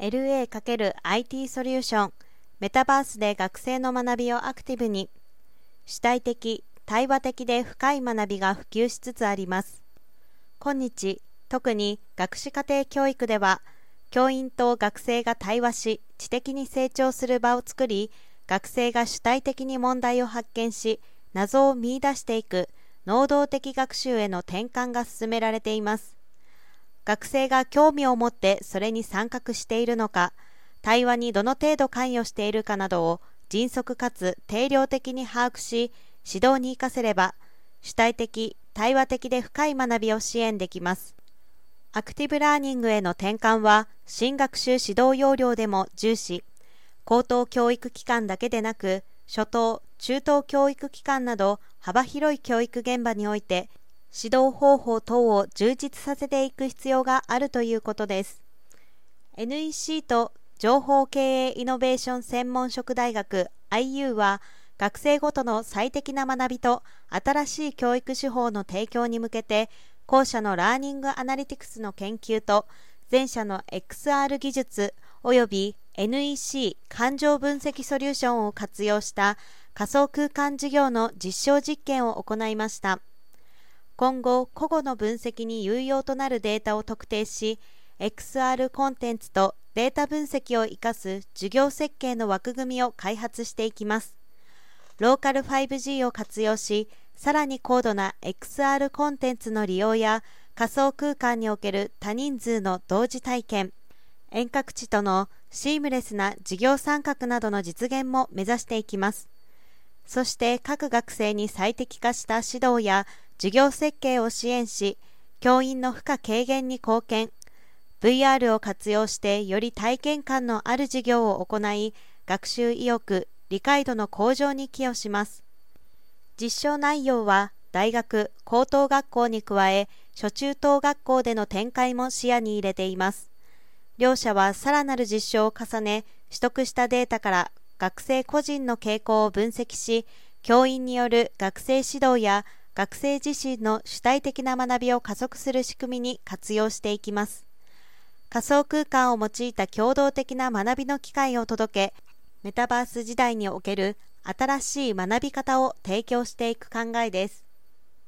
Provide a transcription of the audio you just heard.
LA×IT ソリューションメタバースで学生の学びをアクティブに主体的、対話的で深い学びが普及しつつあります。今日特に学士課程教育では教員と学生が対話し知的に成長する場を作り学生が主体的に問題を発見し謎を見出していく能動的学習への転換が進められています。学生が興味を持ってそれに参画しているのか、対話にどの程度関与しているかなどを迅速かつ定量的に把握し、指導に生かせれば、主体的、対話的で深い学びを支援できます。アクティブラーニングへの転換は、新学習指導要領でも重視、高等教育機関だけでなく、初等、中等教育機関など幅広い教育現場において指導方法等を充実させていく必要があるということです NEC と情報経営イノベーション専門職大学 IU は学生ごとの最適な学びと新しい教育手法の提供に向けて後者のラーニングアナリティクスの研究と前者の XR 技術及び NEC 感情分析ソリューションを活用した仮想空間事業の実証実験を行いました。今後、個々の分析に有用となるデータを特定し、XR コンテンツとデータ分析を生かす授業設計の枠組みを開発していきます。ローカル 5G を活用し、さらに高度な XR コンテンツの利用や仮想空間における多人数の同時体験、遠隔地とのシームレスな事業参画などの実現も目指していきます。そして各学生に最適化した指導や授業設計を支援し、教員の負荷軽減に貢献、VR を活用してより体験感のある授業を行い、学習意欲、理解度の向上に寄与します。実証内容は、大学、高等学校に加え、初中等学校での展開も視野に入れています。両者はさらなる実証を重ね、取得したデータから学生個人の傾向を分析し、教員による学生指導や学生自身の主体的な学びを加速する仕組みに活用していきます。仮想空間を用いた共同的な学びの機会を届け、メタバース時代における新しい学び方を提供していく考えです。